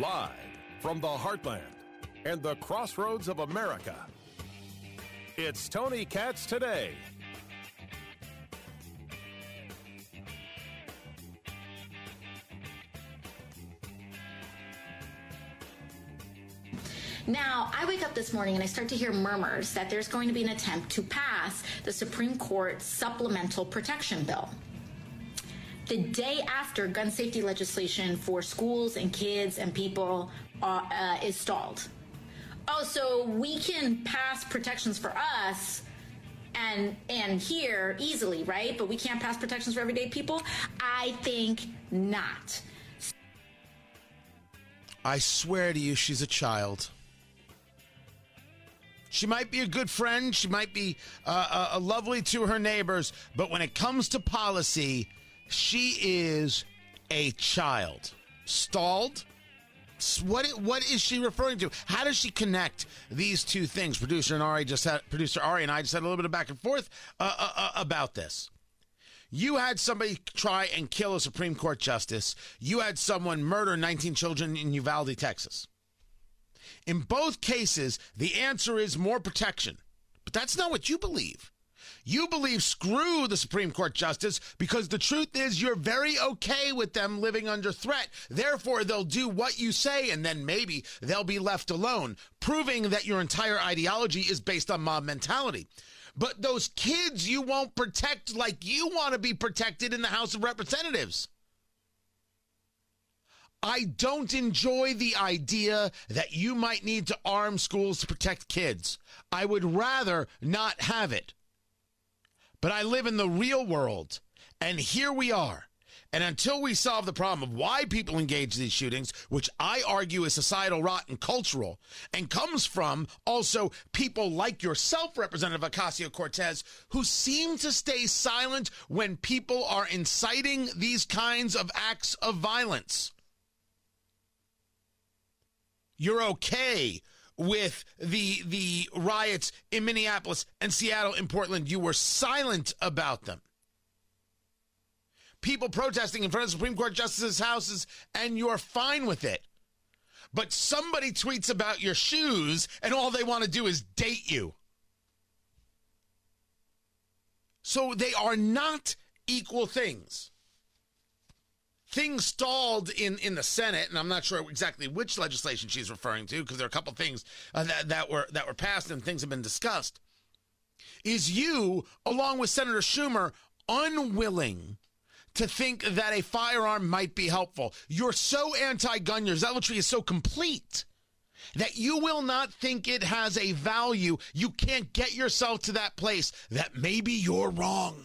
Live from the heartland and the crossroads of America, it's Tony Katz today. Now, I wake up this morning and I start to hear murmurs that there's going to be an attempt to pass the Supreme Court supplemental protection bill. The day after gun safety legislation for schools and kids and people uh, uh, is stalled. Oh, so we can pass protections for us and and here easily, right? But we can't pass protections for everyday people? I think not. I swear to you, she's a child. She might be a good friend. She might be uh, uh, lovely to her neighbors. But when it comes to policy, she is a child. Stalled? What what is she referring to? How does she connect these two things? Producer and Ari just had producer Ari and I just had a little bit of back and forth uh, uh, uh, about this. You had somebody try and kill a Supreme Court justice. You had someone murder 19 children in Uvalde, Texas. In both cases, the answer is more protection. But that's not what you believe. You believe screw the Supreme Court justice because the truth is you're very okay with them living under threat. Therefore, they'll do what you say and then maybe they'll be left alone, proving that your entire ideology is based on mob mentality. But those kids you won't protect like you want to be protected in the House of Representatives. I don't enjoy the idea that you might need to arm schools to protect kids. I would rather not have it. But I live in the real world, and here we are. And until we solve the problem of why people engage in these shootings, which I argue is societal rot and cultural, and comes from also people like yourself, Representative Ocasio Cortez, who seem to stay silent when people are inciting these kinds of acts of violence. You're okay with the the riots in Minneapolis and Seattle and Portland. You were silent about them. People protesting in front of Supreme Court justices' houses, and you're fine with it. But somebody tweets about your shoes, and all they want to do is date you. So they are not equal things things stalled in in the Senate, and I'm not sure exactly which legislation she's referring to because there are a couple things uh, that that were that were passed and things have been discussed. Is you, along with Senator Schumer, unwilling? To think that a firearm might be helpful. You're so anti gun, your zealotry is so complete that you will not think it has a value. You can't get yourself to that place that maybe you're wrong.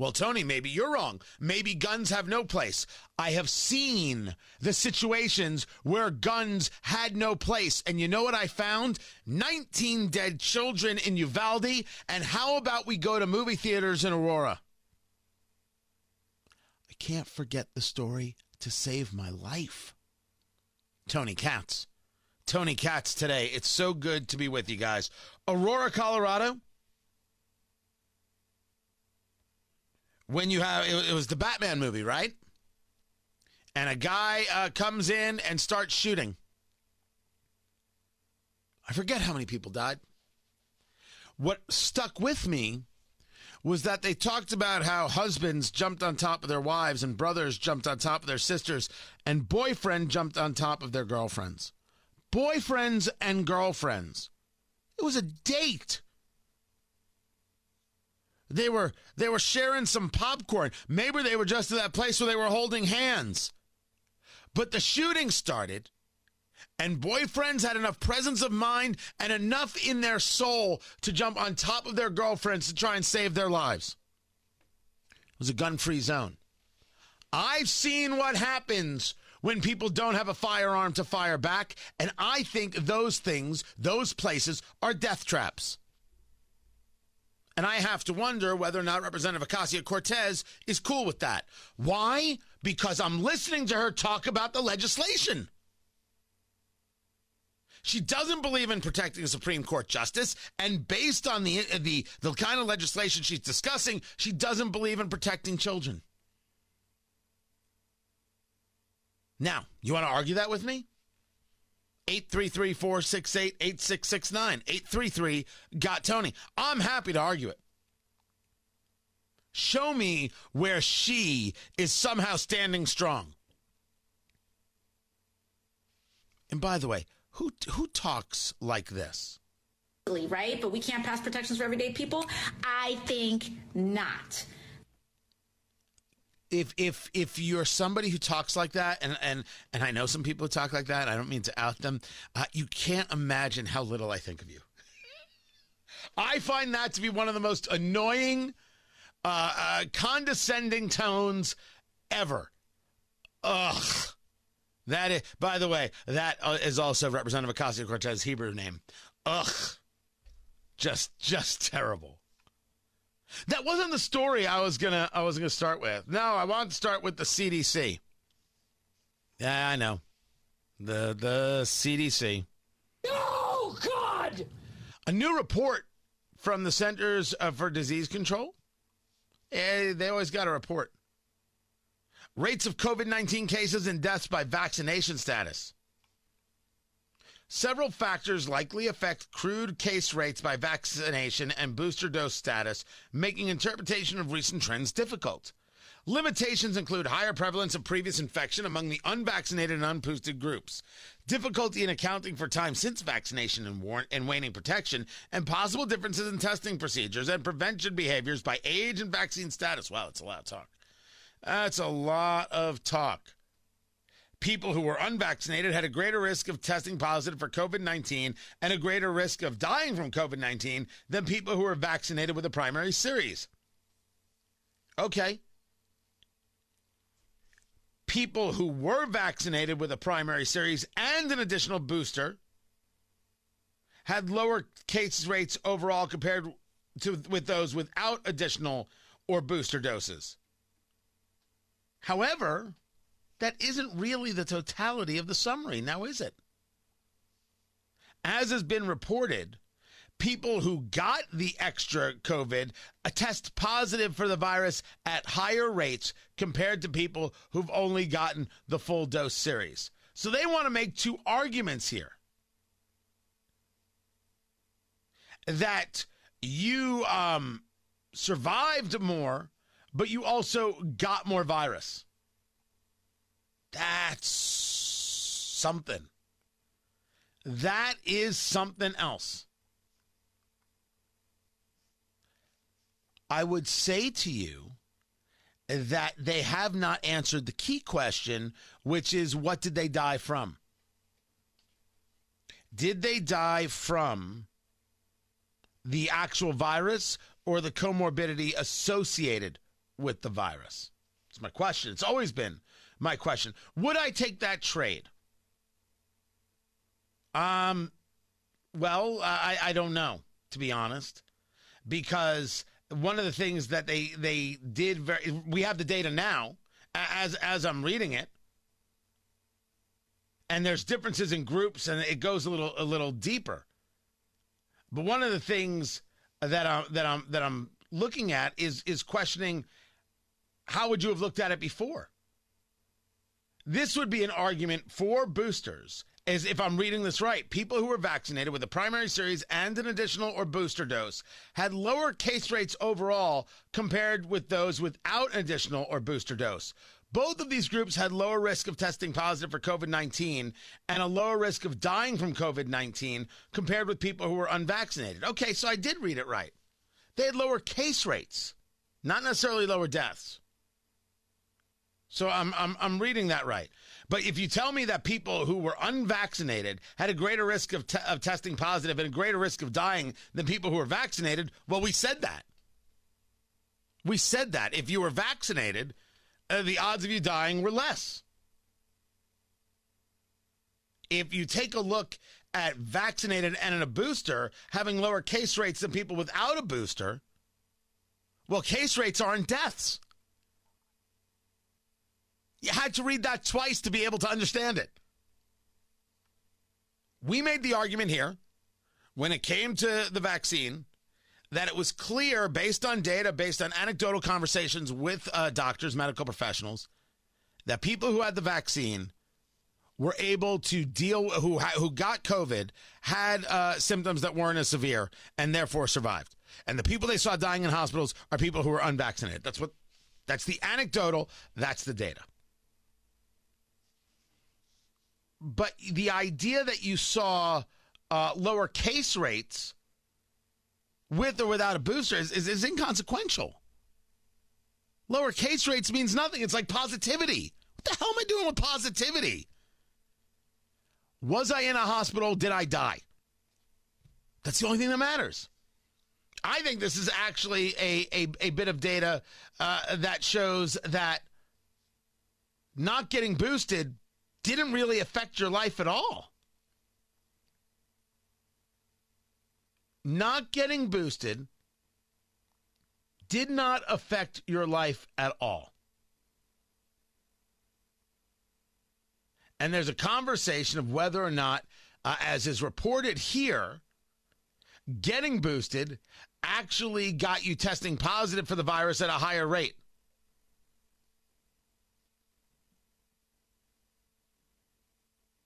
Well, Tony, maybe you're wrong. Maybe guns have no place. I have seen the situations where guns had no place. And you know what I found? 19 dead children in Uvalde. And how about we go to movie theaters in Aurora? I can't forget the story to save my life. Tony Katz. Tony Katz today. It's so good to be with you guys. Aurora, Colorado. When you have it, it was the Batman movie, right? And a guy uh, comes in and starts shooting. I forget how many people died. What stuck with me was that they talked about how husbands jumped on top of their wives and brothers jumped on top of their sisters and boyfriend jumped on top of their girlfriends. Boyfriends and girlfriends. It was a date. They were they were sharing some popcorn. Maybe they were just at that place where they were holding hands. But the shooting started, and boyfriends had enough presence of mind and enough in their soul to jump on top of their girlfriends to try and save their lives. It was a gun-free zone. I've seen what happens when people don't have a firearm to fire back, and I think those things, those places, are death traps. And I have to wonder whether or not Representative Ocasio Cortez is cool with that. Why? Because I'm listening to her talk about the legislation. She doesn't believe in protecting a Supreme Court justice, and based on the, the the kind of legislation she's discussing, she doesn't believe in protecting children. Now, you want to argue that with me? 833 468 8669. 833 Got Tony. I'm happy to argue it. Show me where she is somehow standing strong. And by the way, who who talks like this? Right? But we can't pass protections for everyday people? I think not if if if you're somebody who talks like that and and and I know some people who talk like that I don't mean to out them uh, you can't imagine how little I think of you. I find that to be one of the most annoying uh, uh, condescending tones ever. Ugh. That is by the way that uh, also Representative Ocasio-Cortez Hebrew name. Ugh. Just just terrible that wasn't the story I was gonna I was gonna start with. No, I want to start with the CDC. Yeah, I know. The the CDC. Oh God! A new report from the Centers for Disease Control. Eh, they always got a report. Rates of COVID 19 cases and deaths by vaccination status. Several factors likely affect crude case rates by vaccination and booster dose status, making interpretation of recent trends difficult. Limitations include higher prevalence of previous infection among the unvaccinated and unboosted groups, difficulty in accounting for time since vaccination and, war- and waning protection, and possible differences in testing procedures and prevention behaviors by age and vaccine status. Wow, that's a lot of talk. That's a lot of talk people who were unvaccinated had a greater risk of testing positive for COVID 19 and a greater risk of dying from COVID 19 than people who were vaccinated with a primary series. Okay. People who were vaccinated with a primary series and an additional booster had lower case rates overall compared to with those without additional or booster doses. However, that isn't really the totality of the summary, now is it? As has been reported, people who got the extra COVID test positive for the virus at higher rates compared to people who've only gotten the full dose series. So they want to make two arguments here. That you um, survived more, but you also got more virus. That's something. That is something else. I would say to you that they have not answered the key question, which is what did they die from? Did they die from the actual virus or the comorbidity associated with the virus? It's my question. It's always been my question. Would I take that trade? Um, well, I, I don't know, to be honest, because one of the things that they they did very we have the data now as as I'm reading it and there's differences in groups and it goes a little a little deeper but one of the things that I'm that I'm that I'm looking at is is questioning how would you have looked at it before this would be an argument for boosters, as if I'm reading this right. People who were vaccinated with a primary series and an additional or booster dose had lower case rates overall compared with those without an additional or booster dose. Both of these groups had lower risk of testing positive for COVID 19 and a lower risk of dying from COVID 19 compared with people who were unvaccinated. Okay, so I did read it right. They had lower case rates, not necessarily lower deaths. So I'm, I'm, I'm reading that right. But if you tell me that people who were unvaccinated had a greater risk of, te- of testing positive and a greater risk of dying than people who were vaccinated, well, we said that. We said that. If you were vaccinated, uh, the odds of you dying were less. If you take a look at vaccinated and in a booster having lower case rates than people without a booster, well, case rates aren't deaths. You had to read that twice to be able to understand it. We made the argument here when it came to the vaccine that it was clear based on data, based on anecdotal conversations with uh, doctors, medical professionals, that people who had the vaccine were able to deal who who got COVID had uh, symptoms that weren't as severe and therefore survived. And the people they saw dying in hospitals are people who were unvaccinated. That's what that's the anecdotal, that's the data. But the idea that you saw uh, lower case rates with or without a booster is, is, is inconsequential. Lower case rates means nothing. It's like positivity. What the hell am I doing with positivity? Was I in a hospital? Did I die? That's the only thing that matters. I think this is actually a, a, a bit of data uh, that shows that not getting boosted didn't really affect your life at all. Not getting boosted did not affect your life at all. And there's a conversation of whether or not, uh, as is reported here, getting boosted actually got you testing positive for the virus at a higher rate.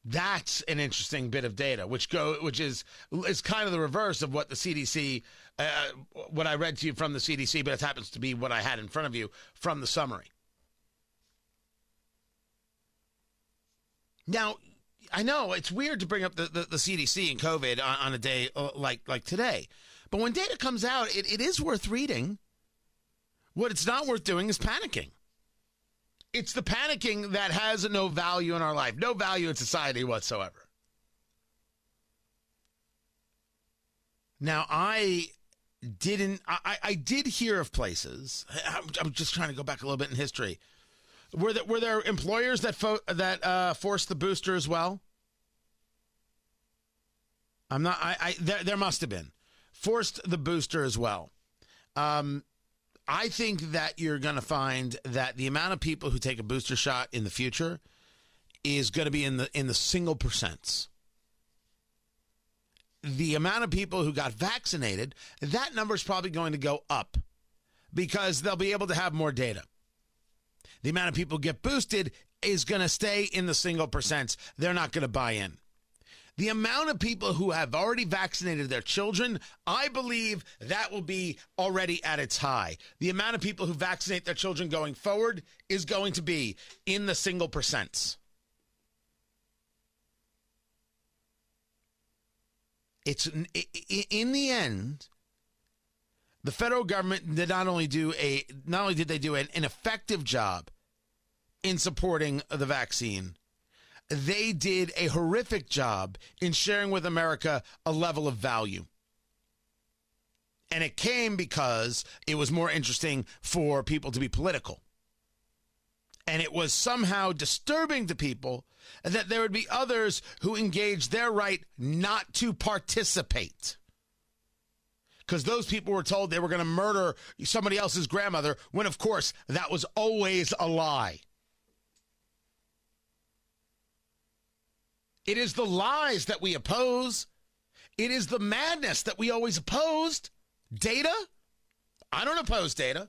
That's an interesting bit of data, which go which is is kind of the reverse of what the CDC, uh, what I read to you from the CDC, but it happens to be what I had in front of you from the summary. Now, I know it's weird to bring up the, the, the CDC and COVID on, on, a day uh, like like today, but when data comes out, it, it is worth reading. What it's not worth doing is panicking. It's the panicking that has no value in our life, no value in society whatsoever. Now, I didn't, I, I did hear of places, I'm, I'm just trying to go back a little bit in history were there, were there employers that fo- that uh, forced the booster as well? I'm not. I, I there, there must have been forced the booster as well. Um, I think that you're going to find that the amount of people who take a booster shot in the future is going to be in the in the single percents. The amount of people who got vaccinated, that number is probably going to go up because they'll be able to have more data the amount of people get boosted is going to stay in the single percents. They're not going to buy in. The amount of people who have already vaccinated their children, I believe that will be already at its high. The amount of people who vaccinate their children going forward is going to be in the single percents. It's in the end, the federal government did not only do a not only did they do an, an effective job in supporting the vaccine. They did a horrific job in sharing with America a level of value. And it came because it was more interesting for people to be political. And it was somehow disturbing to people that there would be others who engaged their right not to participate. Because those people were told they were going to murder somebody else's grandmother, when of course that was always a lie. It is the lies that we oppose. It is the madness that we always opposed. Data? I don't oppose data.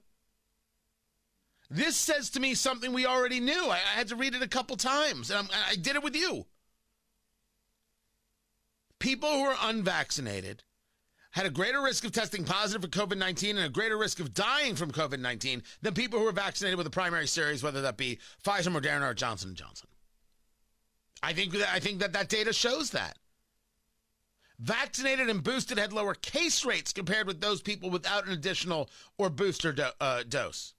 This says to me something we already knew. I, I had to read it a couple times, and I'm, I did it with you. People who are unvaccinated had a greater risk of testing positive for COVID 19 and a greater risk of dying from COVID 19 than people who were vaccinated with the primary series, whether that be Pfizer, Moderna, or Johnson & Johnson. I think that I think that that data shows that. Vaccinated and boosted had lower case rates compared with those people without an additional or booster do, uh, dose.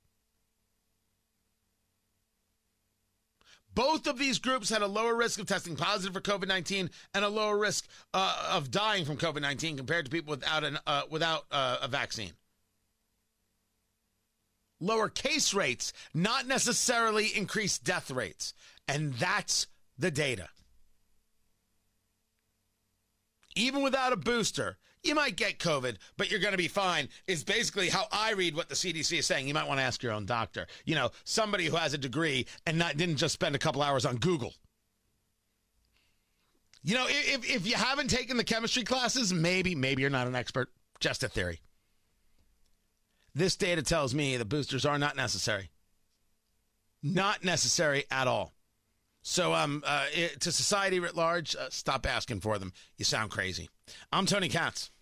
Both of these groups had a lower risk of testing positive for COVID 19 and a lower risk uh, of dying from COVID 19 compared to people without, an, uh, without uh, a vaccine. Lower case rates, not necessarily increased death rates. And that's the data. Even without a booster, you might get COVID, but you're going to be fine, is basically how I read what the CDC is saying. You might want to ask your own doctor. You know, somebody who has a degree and not, didn't just spend a couple hours on Google. You know, if, if you haven't taken the chemistry classes, maybe, maybe you're not an expert. Just a theory. This data tells me the boosters are not necessary. Not necessary at all. So, um, uh, it, to society writ large, uh, stop asking for them. You sound crazy. I'm Tony Katz.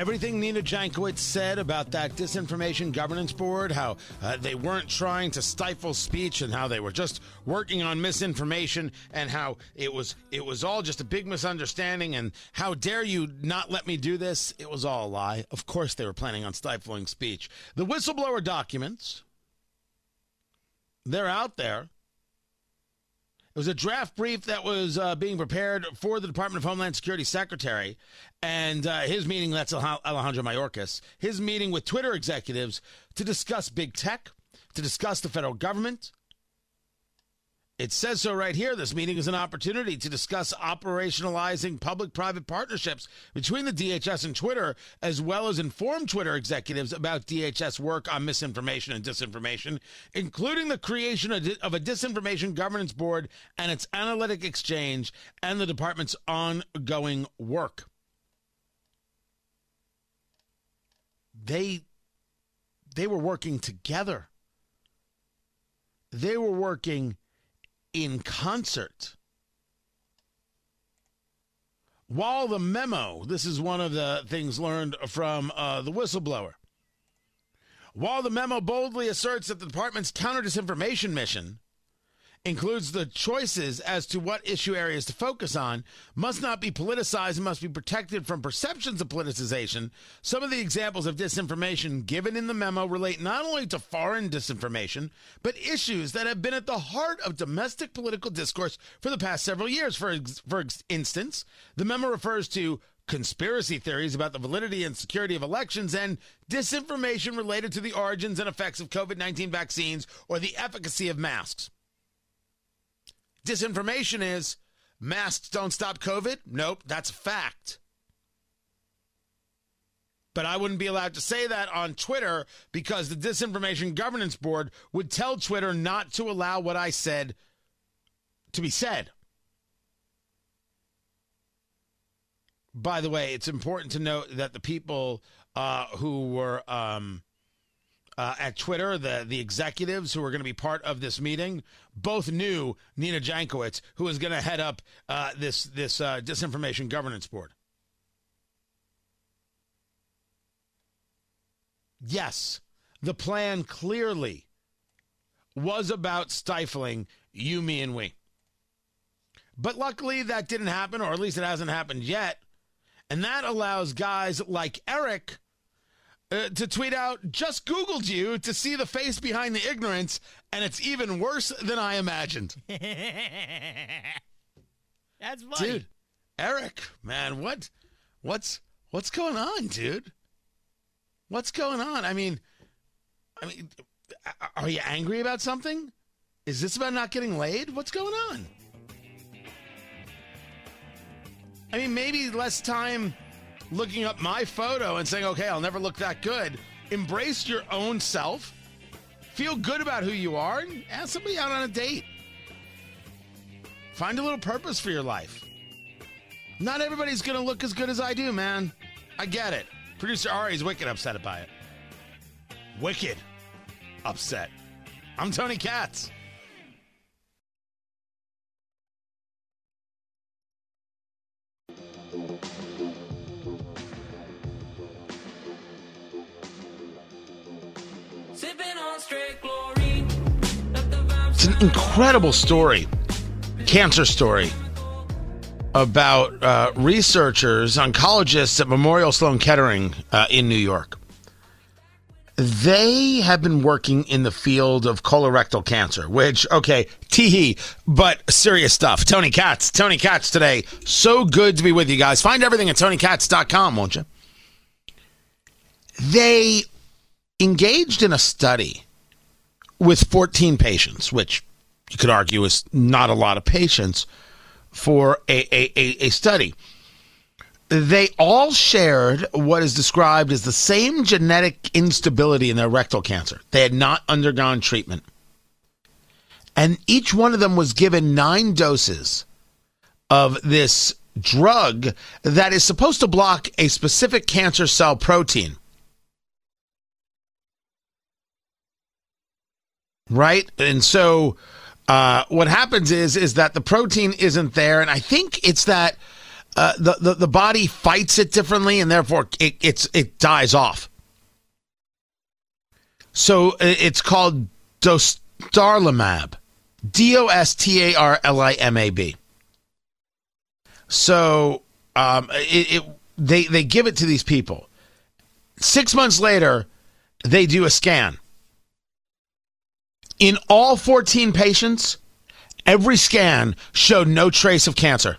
Everything Nina Jankowicz said about that disinformation governance board, how uh, they weren't trying to stifle speech and how they were just working on misinformation and how it was it was all just a big misunderstanding and how dare you not let me do this? It was all a lie. Of course they were planning on stifling speech. The whistleblower documents they're out there. It was a draft brief that was uh, being prepared for the Department of Homeland Security Secretary, and uh, his meeting, that's Alejandro Mayorkas, his meeting with Twitter executives to discuss big tech, to discuss the federal government, it says so right here. This meeting is an opportunity to discuss operationalizing public private partnerships between the DHS and Twitter, as well as inform Twitter executives about DHS work on misinformation and disinformation, including the creation of a disinformation governance board and its analytic exchange and the department's ongoing work. They they were working together. They were working in concert. While the memo, this is one of the things learned from uh, the whistleblower. While the memo boldly asserts that the department's counter disinformation mission includes the choices as to what issue areas to focus on, must not be politicized and must be protected from perceptions of politicization. Some of the examples of disinformation given in the memo relate not only to foreign disinformation, but issues that have been at the heart of domestic political discourse for the past several years. For, for instance, the memo refers to conspiracy theories about the validity and security of elections, and disinformation related to the origins and effects of COVID 19 vaccines or the efficacy of masks. Disinformation is masks don't stop COVID. Nope, that's a fact. But I wouldn't be allowed to say that on Twitter because the Disinformation Governance Board would tell Twitter not to allow what I said to be said. By the way, it's important to note that the people uh, who were um, uh, at Twitter, the the executives who are going to be part of this meeting, both knew Nina Jankowicz, who is going to head up uh, this this uh, disinformation governance board. Yes, the plan clearly was about stifling you, me, and we. But luckily, that didn't happen, or at least it hasn't happened yet. And that allows guys like Eric uh, to tweet out, just Googled you to see the face behind the ignorance, and it's even worse than I imagined. That's funny. Dude, Eric, man, what what's what's going on, dude? What's going on? I mean, I mean, are you angry about something? Is this about not getting laid? What's going on? I mean, maybe less time looking up my photo and saying, okay, I'll never look that good. Embrace your own self. Feel good about who you are and ask somebody out on a date. Find a little purpose for your life. Not everybody's going to look as good as I do, man. I get it. Producer Ari's wicked upset about it. Wicked upset. I'm Tony Katz. It's an incredible story, cancer story about uh, researchers, oncologists at Memorial Sloan Kettering uh, in New York. They have been working in the field of colorectal cancer, which, okay, tee but serious stuff. Tony Katz, Tony Katz today. So good to be with you guys. Find everything at tonykatz.com, won't you? They engaged in a study with 14 patients, which you could argue is not a lot of patients for a, a, a, a study. They all shared what is described as the same genetic instability in their rectal cancer. They had not undergone treatment. And each one of them was given nine doses of this drug that is supposed to block a specific cancer cell protein. Right? And so uh, what happens is is that the protein isn't there, and I think it's that uh, the, the the body fights it differently, and therefore it it's it dies off. So it's called dostarlimab, D O S T A R L I M A B. So um, it, it they they give it to these people. Six months later, they do a scan. In all 14 patients, every scan showed no trace of cancer.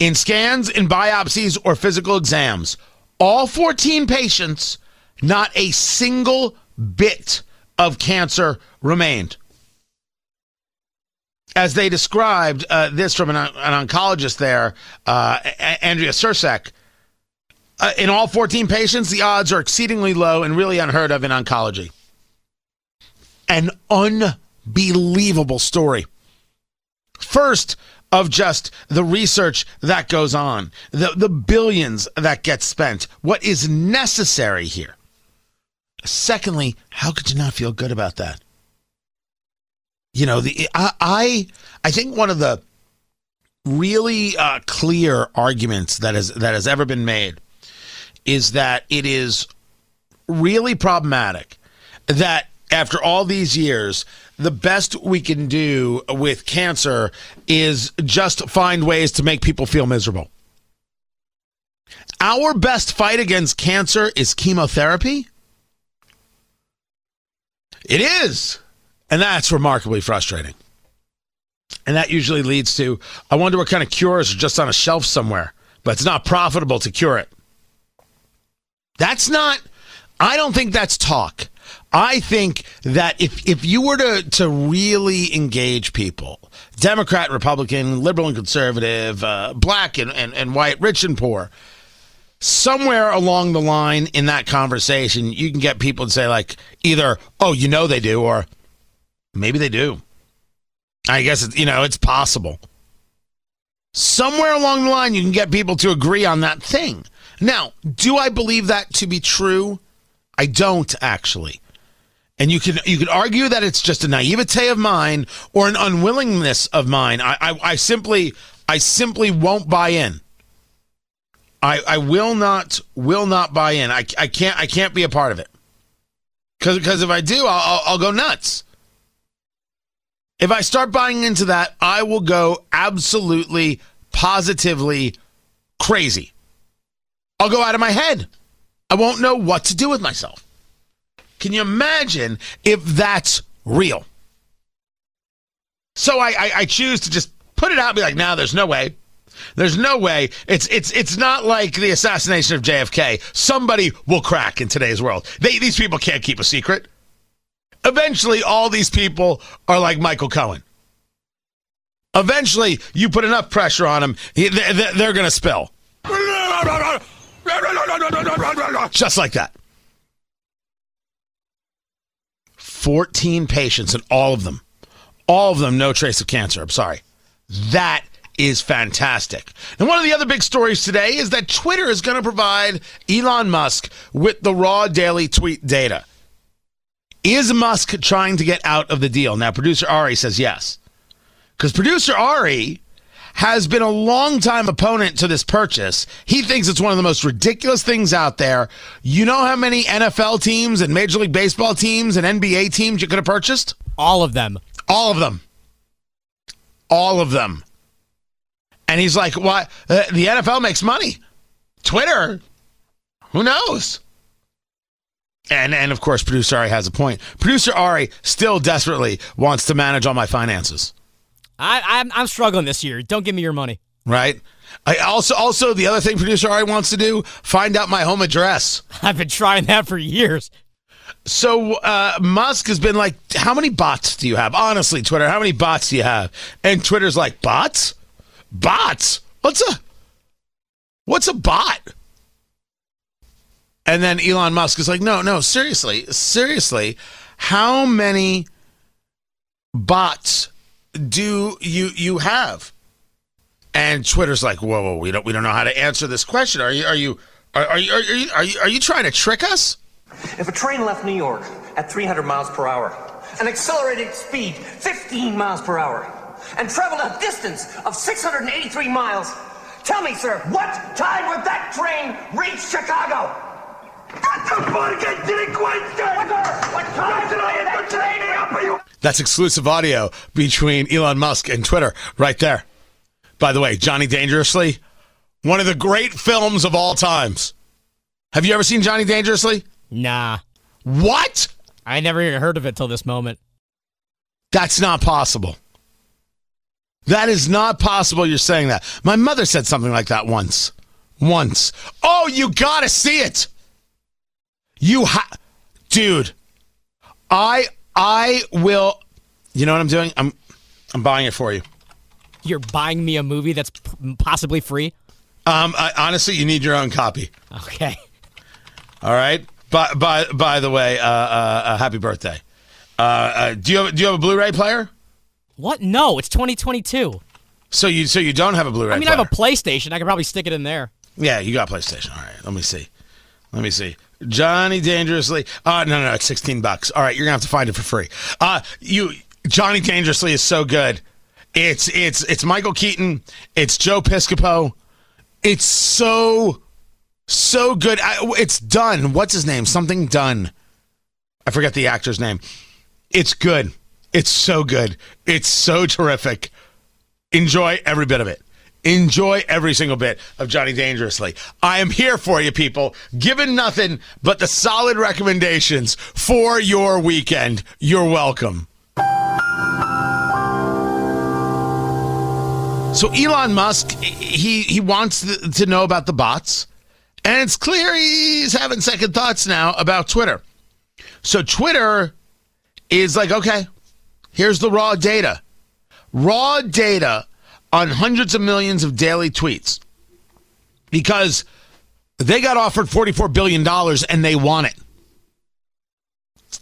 In scans, in biopsies, or physical exams, all 14 patients, not a single bit of cancer remained. As they described uh, this from an, an, oncologist there, uh, Andrea Cercek, uh, in all 14 patients, the odds are exceedingly low and really unheard of in oncology. An unbelievable story. First, of just the research that goes on, the, the billions that get spent, what is necessary here. Secondly, how could you not feel good about that? You know, the I I, I think one of the really uh, clear arguments that has that has ever been made is that it is really problematic that after all these years the best we can do with cancer is just find ways to make people feel miserable. Our best fight against cancer is chemotherapy. It is. And that's remarkably frustrating. And that usually leads to I wonder what kind of cures are just on a shelf somewhere, but it's not profitable to cure it. That's not, I don't think that's talk. I think that if if you were to to really engage people, Democrat, Republican, liberal and conservative, uh, black and, and, and white, rich and poor, somewhere along the line in that conversation, you can get people to say like either, "Oh, you know they do," or maybe they do. I guess you know it's possible. Somewhere along the line, you can get people to agree on that thing. Now, do I believe that to be true? I don't actually. And you can you could argue that it's just a naivete of mine or an unwillingness of mine. I, I, I simply I simply won't buy in. I, I will not will not buy in. I, I can't I can't be a part of it. Because because if I do, I'll, I'll go nuts. If I start buying into that, I will go absolutely positively crazy. I'll go out of my head. I won't know what to do with myself. Can you imagine if that's real? So I, I, I choose to just put it out and be like, no, there's no way. There's no way. It's it's it's not like the assassination of JFK. Somebody will crack in today's world. They, these people can't keep a secret. Eventually, all these people are like Michael Cohen. Eventually, you put enough pressure on them, they're going to spill. Just like that. 14 patients, and all of them, all of them, no trace of cancer. I'm sorry. That is fantastic. And one of the other big stories today is that Twitter is going to provide Elon Musk with the raw daily tweet data. Is Musk trying to get out of the deal? Now, producer Ari says yes. Because producer Ari has been a long-time opponent to this purchase. He thinks it's one of the most ridiculous things out there. You know how many NFL teams and Major League Baseball teams and NBA teams you could have purchased? All of them. All of them. All of them. And he's like, "Why? Uh, the NFL makes money. Twitter, who knows?" And and of course, producer Ari has a point. Producer Ari still desperately wants to manage all my finances. I, I'm I'm struggling this year. Don't give me your money. Right. I also also the other thing producer Ari wants to do find out my home address. I've been trying that for years. So uh, Musk has been like, "How many bots do you have?" Honestly, Twitter, how many bots do you have? And Twitter's like, "Bots, bots. What's a what's a bot?" And then Elon Musk is like, "No, no, seriously, seriously, how many bots do you you have? and Twitter's like, whoa, whoa, we don't we don't know how to answer this question. Are you are you are, are you are you are you are you trying to trick us? If a train left New York at 300 miles per hour, an accelerated speed 15 miles per hour, and traveled a distance of 683 miles, tell me, sir, what time would that train reach Chicago? What the fuck didn't That's exclusive audio between Elon Musk and Twitter right there. By the way, Johnny Dangerously, one of the great films of all times. Have you ever seen Johnny Dangerously? Nah. What? I never even heard of it till this moment. That's not possible. That is not possible you're saying that. My mother said something like that once. Once. Oh, you gotta see it. You ha dude. I I will you know what I'm doing? I'm I'm buying it for you. You're buying me a movie that's p- possibly free? Um I, honestly, you need your own copy. Okay. All right. By by by the way, uh, uh, uh happy birthday. Uh, uh, do you have do you have a Blu-ray player? What? No, it's 2022. So you so you don't have a Blu-ray I mean, player? I have a PlayStation. I could probably stick it in there. Yeah, you got PlayStation. All right, let me see. Let me see. Johnny Dangerously. Uh no, no, no, it's 16 bucks. All right, you're going to have to find it for free. Uh you Johnny Dangerously is so good. It's it's it's Michael Keaton, it's Joe Piscopo. It's so so good. I, it's Dunne. What's his name? Something Dunne. I forget the actor's name. It's good. It's so good. It's so terrific. Enjoy every bit of it. Enjoy every single bit of Johnny Dangerously. I am here for you, people, giving nothing but the solid recommendations for your weekend. You're welcome. So Elon Musk, he he wants to know about the bots, and it's clear he's having second thoughts now about Twitter. So Twitter is like, okay, here's the raw data, raw data on hundreds of millions of daily tweets, because they got offered forty-four billion dollars and they want it.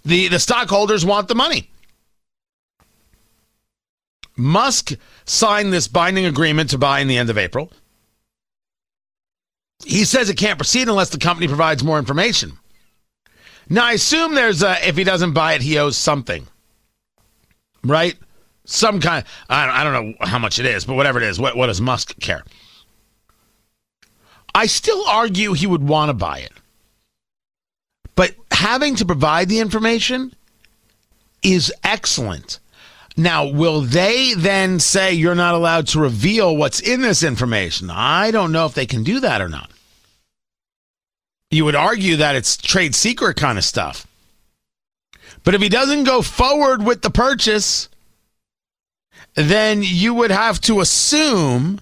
the The stockholders want the money. Musk signed this binding agreement to buy in the end of April. He says it can't proceed unless the company provides more information. Now, I assume there's a, if he doesn't buy it, he owes something, right? Some kind, I don't, I don't know how much it is, but whatever it is, what, what does Musk care? I still argue he would want to buy it. But having to provide the information is excellent. Now, will they then say you're not allowed to reveal what's in this information? I don't know if they can do that or not. You would argue that it's trade secret kind of stuff. But if he doesn't go forward with the purchase, then you would have to assume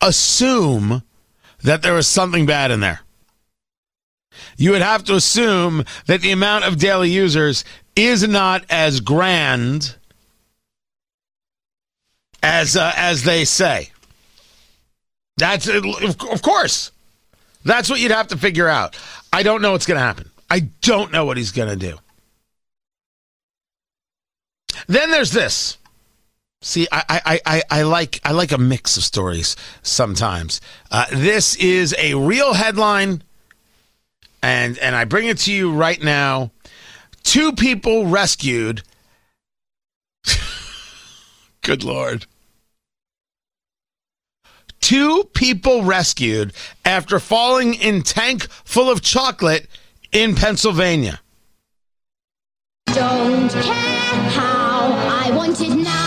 assume that there was something bad in there. You would have to assume that the amount of daily users is not as grand as uh, as they say. That's of course. That's what you'd have to figure out. I don't know what's going to happen. I don't know what he's going to do. Then there's this. See, I, I, I, I like I like a mix of stories sometimes. Uh, this is a real headline, and and I bring it to you right now. Two people rescued. Good lord. Two people rescued after falling in tank full of chocolate in Pennsylvania. Don't care how I want it now.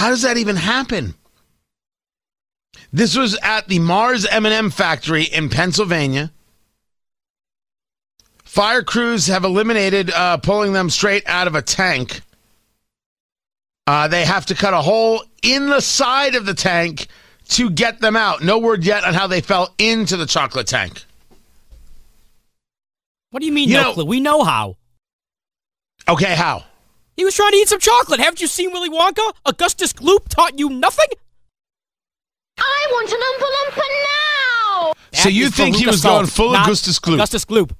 How does that even happen? This was at the Mars M&M factory in Pennsylvania. Fire crews have eliminated uh, pulling them straight out of a tank. Uh, they have to cut a hole in the side of the tank to get them out. No word yet on how they fell into the chocolate tank. What do you mean, You no know- clue? We know how. Okay, how? He was trying to eat some chocolate. Haven't you seen Willy Wonka? Augustus Gloop taught you nothing? I want an Oompa Loompa now. So you think he was going full Augustus Gloop? Augustus Gloop.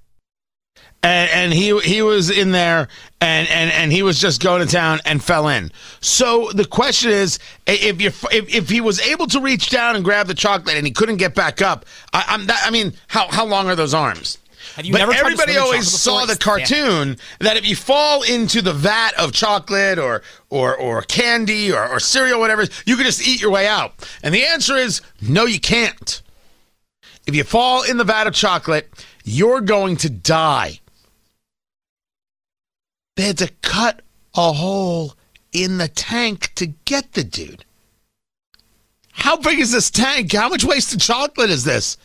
and, and he he was in there and, and and he was just going to town and fell in. So the question is, if you if, if he was able to reach down and grab the chocolate and he couldn't get back up, I, I'm that, I mean, how how long are those arms? Have you but never everybody always saw the cartoon that if you fall into the vat of chocolate or or or candy or, or cereal, whatever, you can just eat your way out. And the answer is no, you can't. If you fall in the vat of chocolate, you're going to die. They had to cut a hole in the tank to get the dude. How big is this tank? How much wasted chocolate is this?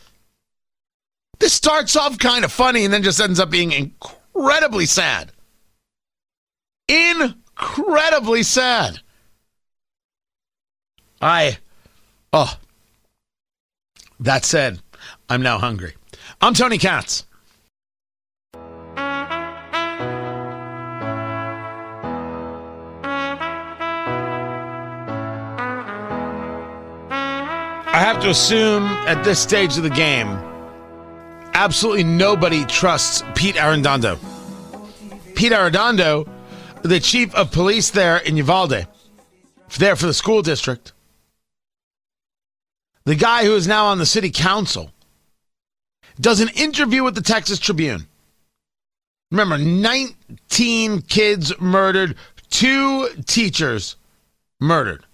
This starts off kind of funny and then just ends up being incredibly sad. Incredibly sad. I, oh, that said, I'm now hungry. I'm Tony Katz. I have to assume at this stage of the game, absolutely nobody trusts Pete Arredondo. Pete Arredondo, the chief of police there in Uvalde, there for the school district, the guy who is now on the city council, does an interview with the Texas Tribune. Remember, 19 kids murdered, two teachers murdered.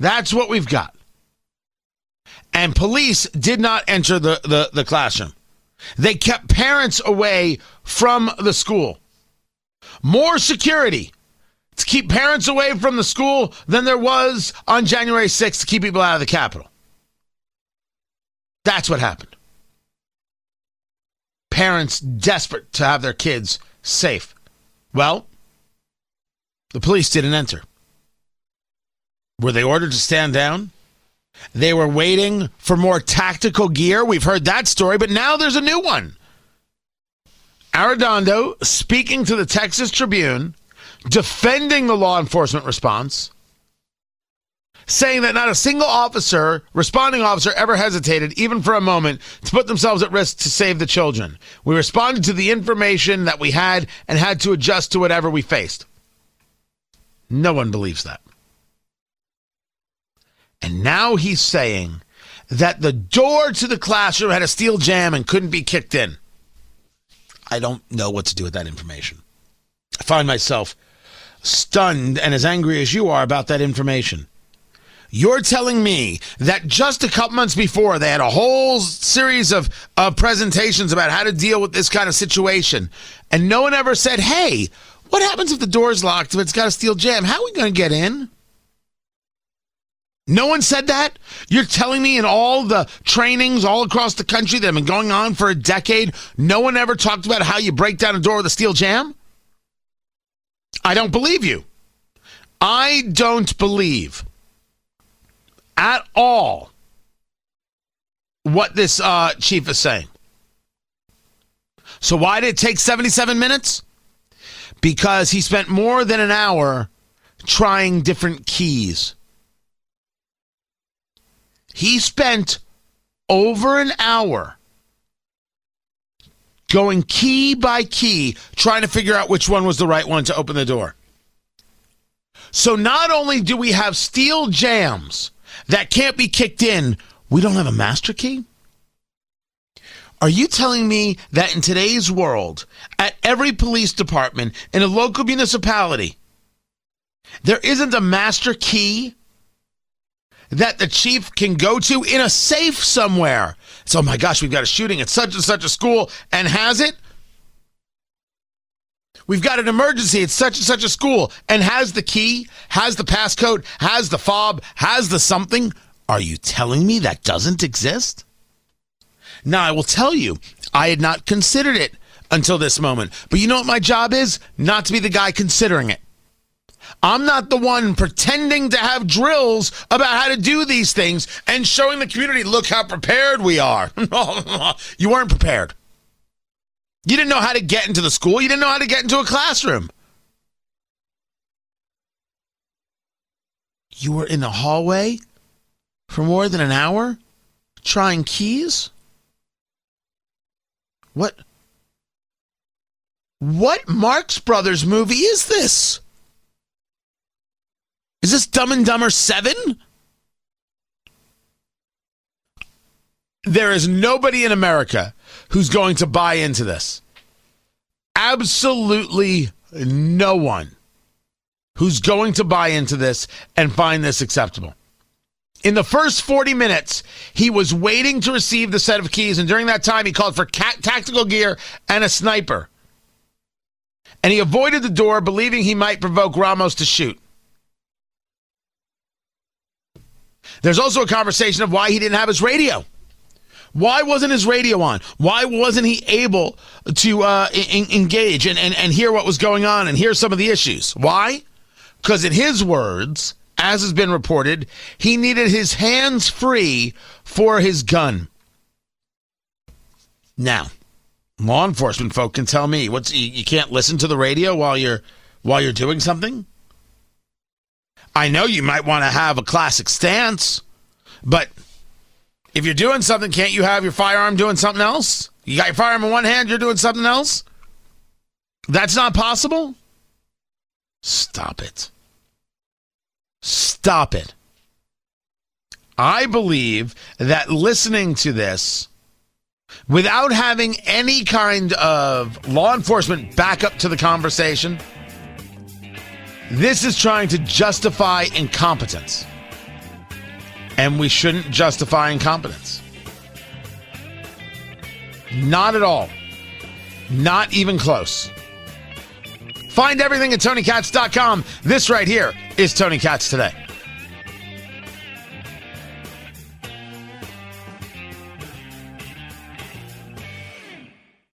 That's what we've got. And police did not enter the, the, the classroom. They kept parents away from the school. More security to keep parents away from the school than there was on January 6th to keep people out of the Capitol. That's what happened. Parents desperate to have their kids safe. Well, the police didn't enter. Were they ordered to stand down? They were waiting for more tactical gear. We've heard that story, but now there's a new one. Arredondo speaking to the Texas Tribune, defending the law enforcement response, saying that not a single officer, responding officer, ever hesitated, even for a moment, to put themselves at risk to save the children. We responded to the information that we had and had to adjust to whatever we faced. No one believes that. And now he's saying that the door to the classroom had a steel jamb and couldn't be kicked in. I don't know what to do with that information. I find myself stunned and as angry as you are about that information. You're telling me that just a couple months before they had a whole series of, of presentations about how to deal with this kind of situation, and no one ever said, hey, what happens if the door's locked, if it's got a steel jamb? How are we going to get in? No one said that? You're telling me in all the trainings all across the country that have been going on for a decade, no one ever talked about how you break down a door with a steel jamb? I don't believe you. I don't believe at all what this uh, chief is saying. So, why did it take 77 minutes? Because he spent more than an hour trying different keys. He spent over an hour going key by key trying to figure out which one was the right one to open the door. So not only do we have steel jambs that can't be kicked in, we don't have a master key? Are you telling me that in today's world, at every police department, in a local municipality, there isn't a master key that the chief can go to in a safe somewhere? So, oh my gosh, we've got a shooting at such and such a school and has it? We've got an emergency at such and such a school and has the key, has the passcode, has the fob, has the something. Are you telling me that doesn't exist? Now, I will tell you, I had not considered it until this moment. But you know what my job is? Not to be the guy considering it. I'm not the one pretending to have drills about how to do these things and showing the community, look how prepared we are. you weren't prepared. You didn't know how to get into the school. You didn't know how to get into a classroom. You were in the hallway for more than an hour trying keys? What? What Marx Brothers movie is this? Is this Dumb and Dumber 7? There is nobody in America who's going to buy into this. Absolutely no one who's going to buy into this and find this acceptable. In the first 40 minutes, he was waiting to receive the set of keys, and during that time, he called for ca- tactical gear and a sniper. And he avoided the door, believing he might provoke Ramos to shoot. There's also a conversation of why he didn't have his radio. Why wasn't his radio on? Why wasn't he able to uh, engage and, and, and hear what was going on and hear some of the issues? Why? Because, in his words, as has been reported, he needed his hands free for his gun. Now, law enforcement folk can tell me what's you, you can't listen to the radio while you're while you're doing something. I know you might want to have a classic stance, but if you're doing something, can't you have your firearm doing something else? You got your firearm in one hand, you're doing something else? That's not possible? Stop it. Stop it. I believe that listening to this without having any kind of law enforcement backup to the conversation, this is trying to justify incompetence. And we shouldn't justify incompetence. Not at all. Not even close. Find everything at TonyKatz.com. This right here is Tony Katz Today.